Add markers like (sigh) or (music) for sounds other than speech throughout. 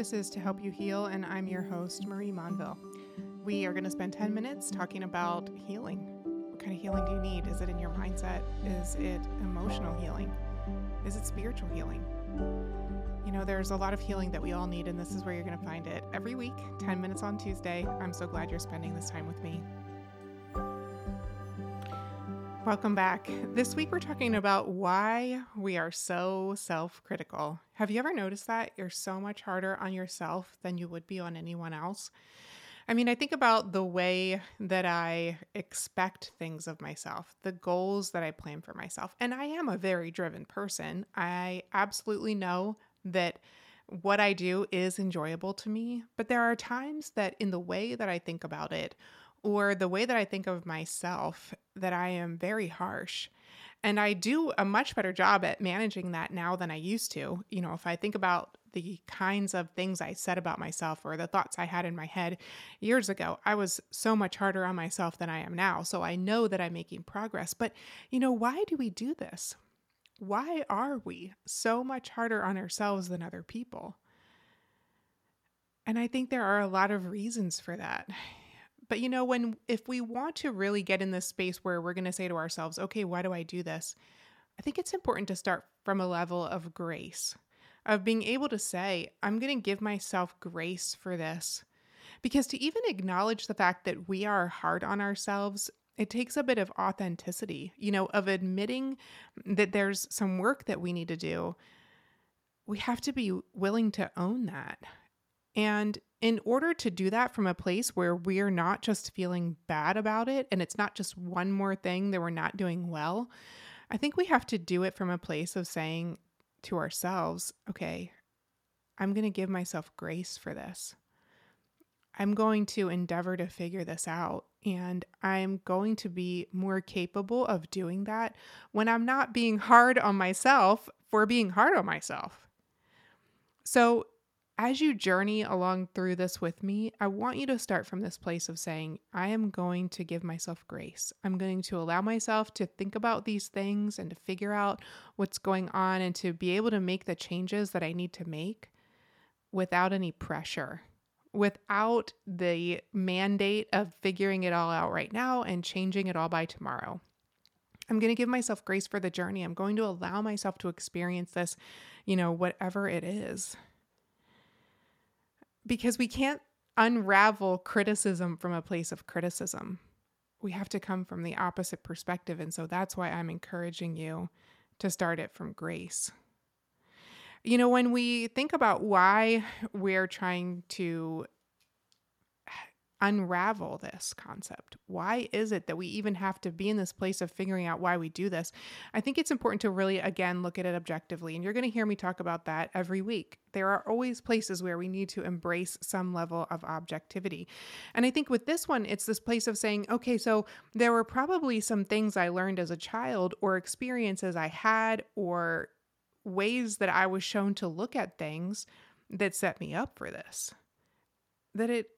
This is To Help You Heal, and I'm your host, Marie Monville. We are going to spend 10 minutes talking about healing. What kind of healing do you need? Is it in your mindset? Is it emotional healing? Is it spiritual healing? You know, there's a lot of healing that we all need, and this is where you're going to find it every week, 10 minutes on Tuesday. I'm so glad you're spending this time with me. Welcome back. This week we're talking about why we are so self critical. Have you ever noticed that? You're so much harder on yourself than you would be on anyone else. I mean, I think about the way that I expect things of myself, the goals that I plan for myself. And I am a very driven person. I absolutely know that what I do is enjoyable to me, but there are times that in the way that I think about it, or the way that I think of myself that I am very harsh. And I do a much better job at managing that now than I used to. You know, if I think about the kinds of things I said about myself or the thoughts I had in my head years ago, I was so much harder on myself than I am now. So I know that I'm making progress. But, you know, why do we do this? Why are we so much harder on ourselves than other people? And I think there are a lot of reasons for that. But you know, when if we want to really get in this space where we're going to say to ourselves, okay, why do I do this? I think it's important to start from a level of grace, of being able to say, I'm going to give myself grace for this. Because to even acknowledge the fact that we are hard on ourselves, it takes a bit of authenticity, you know, of admitting that there's some work that we need to do. We have to be willing to own that. And in order to do that from a place where we're not just feeling bad about it and it's not just one more thing that we're not doing well, I think we have to do it from a place of saying to ourselves, okay, I'm going to give myself grace for this. I'm going to endeavor to figure this out. And I'm going to be more capable of doing that when I'm not being hard on myself for being hard on myself. So as you journey along through this with me, I want you to start from this place of saying, I am going to give myself grace. I'm going to allow myself to think about these things and to figure out what's going on and to be able to make the changes that I need to make without any pressure, without the mandate of figuring it all out right now and changing it all by tomorrow. I'm going to give myself grace for the journey. I'm going to allow myself to experience this, you know, whatever it is because we can't unravel criticism from a place of criticism. We have to come from the opposite perspective. And so that's why I'm encouraging you to start it from grace. You know, when we think about why we're trying to unravel this concept. Why is it that we even have to be in this place of figuring out why we do this? I think it's important to really, again, look at it objectively. And you're going to hear me talk about that every week. There are always places where we need to embrace some level of objectivity. And I think with this one, it's this place of saying, okay, so there were probably some things I learned as a child or experiences I had or ways that I was shown to look at things that set me up for this. That it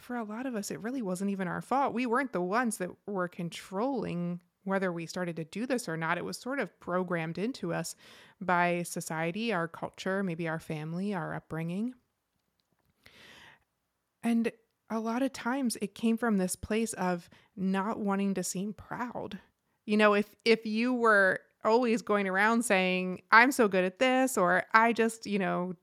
for a lot of us, it really wasn't even our fault. We weren't the ones that were controlling whether we started to do this or not. It was sort of programmed into us by society, our culture, maybe our family, our upbringing. And a lot of times it came from this place of not wanting to seem proud. You know, if if you were always going around saying, I'm so good at this, or I just, you know,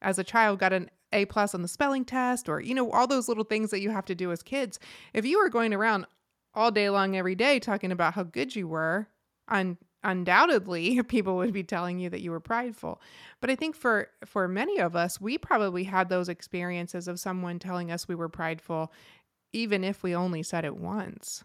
as a child got an a plus on the spelling test or, you know, all those little things that you have to do as kids. If you were going around all day long every day talking about how good you were, un- undoubtedly (laughs) people would be telling you that you were prideful. But I think for for many of us, we probably had those experiences of someone telling us we were prideful even if we only said it once.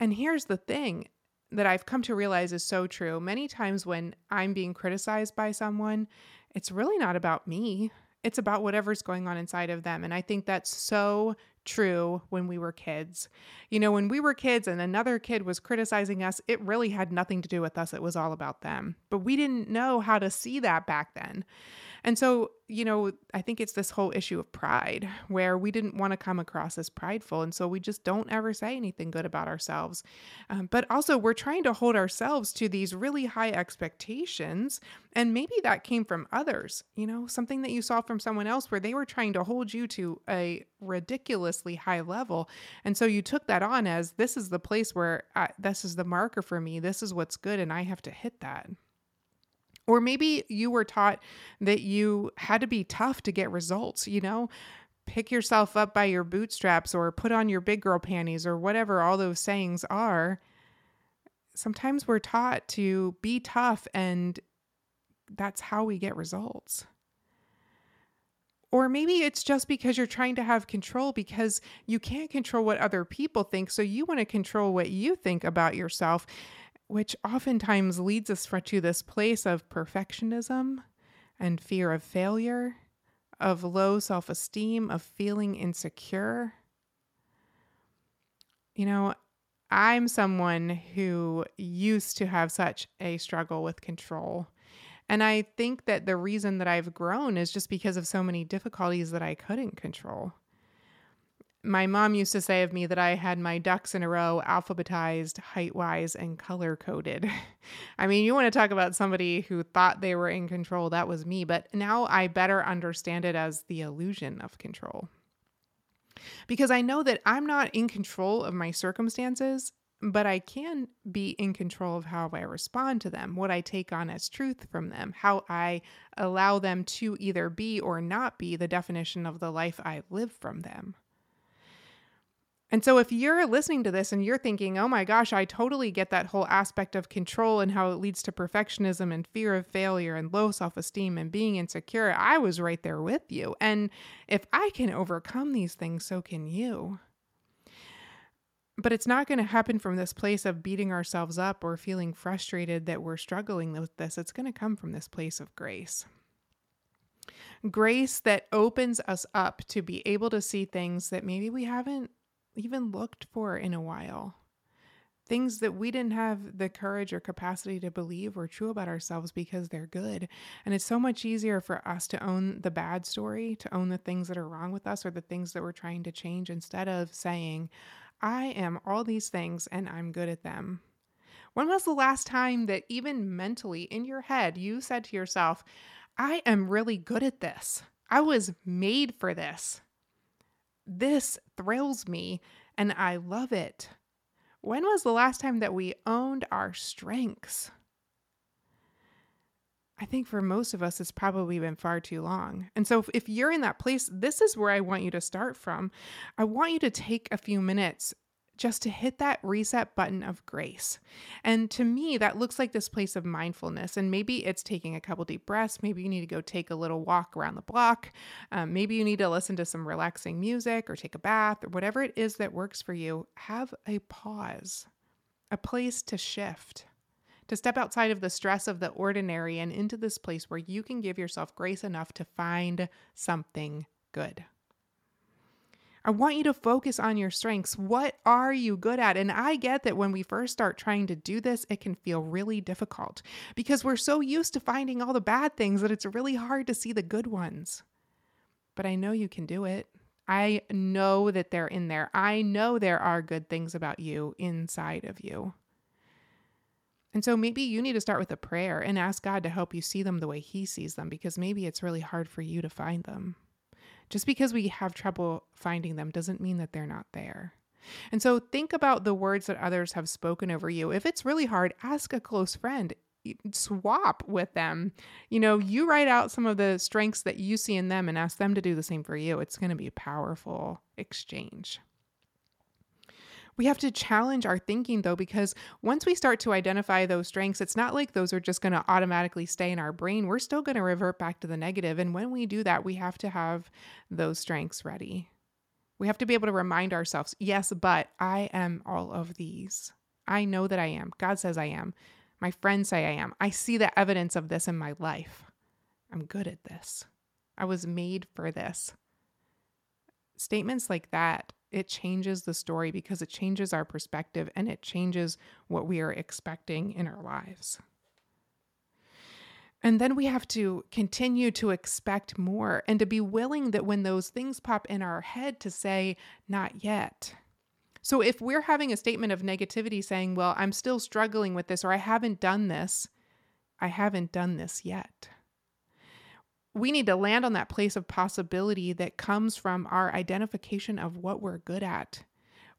And here's the thing that I've come to realize is so true. Many times when I'm being criticized by someone, it's really not about me. It's about whatever's going on inside of them. And I think that's so true when we were kids. You know, when we were kids and another kid was criticizing us, it really had nothing to do with us. It was all about them. But we didn't know how to see that back then. And so, you know, I think it's this whole issue of pride where we didn't want to come across as prideful. And so we just don't ever say anything good about ourselves. Um, but also, we're trying to hold ourselves to these really high expectations. And maybe that came from others, you know, something that you saw from someone else where they were trying to hold you to a ridiculously high level. And so you took that on as this is the place where I, this is the marker for me. This is what's good. And I have to hit that. Or maybe you were taught that you had to be tough to get results, you know? Pick yourself up by your bootstraps or put on your big girl panties or whatever all those sayings are. Sometimes we're taught to be tough and that's how we get results. Or maybe it's just because you're trying to have control because you can't control what other people think. So you want to control what you think about yourself which oftentimes leads us to this place of perfectionism and fear of failure, of low self esteem, of feeling insecure. You know, I'm someone who used to have such a struggle with control. And I think that the reason that I've grown is just because of so many difficulties that I couldn't control my mom used to say of me that I had my ducks in a row, alphabetized, height wise, and color coded. (laughs) I mean, you want to talk about somebody who thought they were in control, that was me, but now I better understand it as the illusion of control. Because I know that I'm not in control of my circumstances, but I can be in control of how I respond to them, what I take on as truth from them, how I allow them to either be or not be the definition of the life I live from them. And so, if you're listening to this and you're thinking, oh my gosh, I totally get that whole aspect of control and how it leads to perfectionism and fear of failure and low self esteem and being insecure, I was right there with you. And if I can overcome these things, so can you. But it's not going to happen from this place of beating ourselves up or feeling frustrated that we're struggling with this. It's going to come from this place of grace grace that opens us up to be able to see things that maybe we haven't even looked for in a while. Things that we didn't have the courage or capacity to believe were true about ourselves because they're good. And it's so much easier for us to own the bad story, to own the things that are wrong with us or the things that we're trying to change instead of saying, I am all these things and I'm good at them. When was the last time that even mentally in your head you said to yourself, I am really good at this? I was made for this. This thrills me and I love it. When was the last time that we owned our strengths? I think for most of us, it's probably been far too long. And so, if, you're in that place, this is where I want you to start from. I want you to take a few minutes just to hit that reset button of grace. And to me, that looks like this place of mindfulness. And maybe it's taking a couple deep breaths. Maybe you need to go take a little walk around the block. Um, maybe you need to listen to some relaxing music or take a bath or whatever it is that works for you. Have a pause, a place to shift. To step outside of the stress of the ordinary and into this place where you can give yourself grace enough to find something good. I want you to focus on your strengths. What are you good at? And I get that when we first start trying to do this, it can feel really difficult because we're so used to finding all the bad things that it's really hard to see the good ones. But I know you can do it. I know that they're in there. I know there are good things about you inside of you. And so maybe you need to start with a prayer and ask God to help you see them the way He sees them because maybe it's really hard for you to find them. Just because we have trouble finding them doesn't mean that they're not there. And so think about the words that others have spoken over you. If it's really hard, ask a close friend. Swap with them. You know, you write out some of the strengths that you see in them and ask them to do the same for you. It's going to be a powerful exchange. We have to challenge our thinking though, because once we start to identify those strengths, it's not like those are just going to automatically stay in our brain. We're still going to revert back to the negative. And when we do that, we have to have those strengths ready. We have to be able to remind ourselves, yes, but I am all of these. I know that I am. God says I am. My friends say I am. I see the evidence of this in my life. I'm good at this. I was made for this. Statements like that it changes the story because it changes our perspective and it changes what we are expecting in our lives. And then we have to continue to expect more and to be willing that when those things pop in our head to say, not yet. So if we're having a statement of negativity saying, well, I'm still struggling with this or I haven't done this, I haven't done this yet. We need to land on that place of possibility that comes from our identification of what we're good at.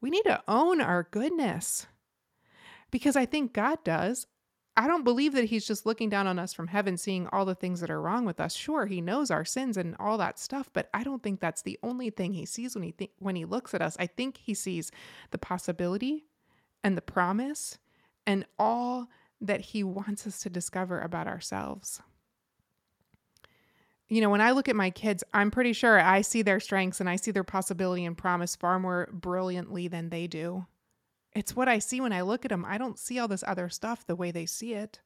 We need to own our goodness because I think God does. I don't believe that he's just looking down on us from heaven, seeing all the things that are wrong with us. Sure, he knows our sins and all that stuff, but I don't think that's the only thing he sees when he th- when he looks at us. I think he sees the possibility and the promise and all that he wants us to discover about ourselves. You know, when I look at my kids, I'm pretty sure I see their strengths and I see their possibility and promise far more brilliantly than they do. It's what I see when I look at them. I don't see all this other stuff the way they see it.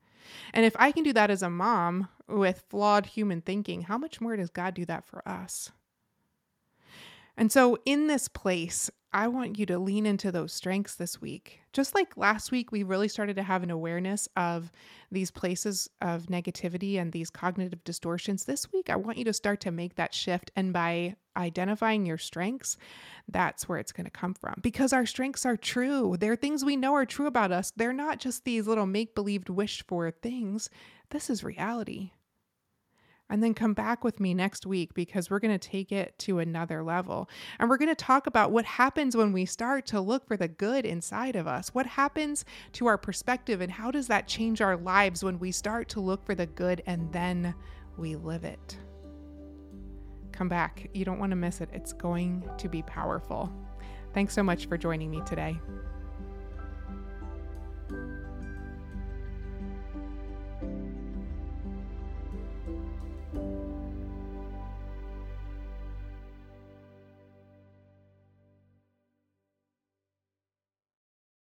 And if I can do that as a mom with flawed human thinking, how much more does God do that for us? And so, in this place, I want you to lean into those strengths this week. Just like last week, we really started to have an awareness of these places of negativity and these cognitive distortions. This week, I want you to start to make that shift. And by identifying your strengths, that's where it's going to come from because our strengths are true. They're things we know are true about us. They're not just these little make believed, wished for things. This is reality and then come back with me next week because we're going to take it to another level. And we're going to talk about what happens when we start to look for the good inside of us. What happens to our perspective, and how does that change our lives when we start to look for the good and then we live it? Come back. You don't want to miss it. It's going to be powerful. Thanks so much for joining me today.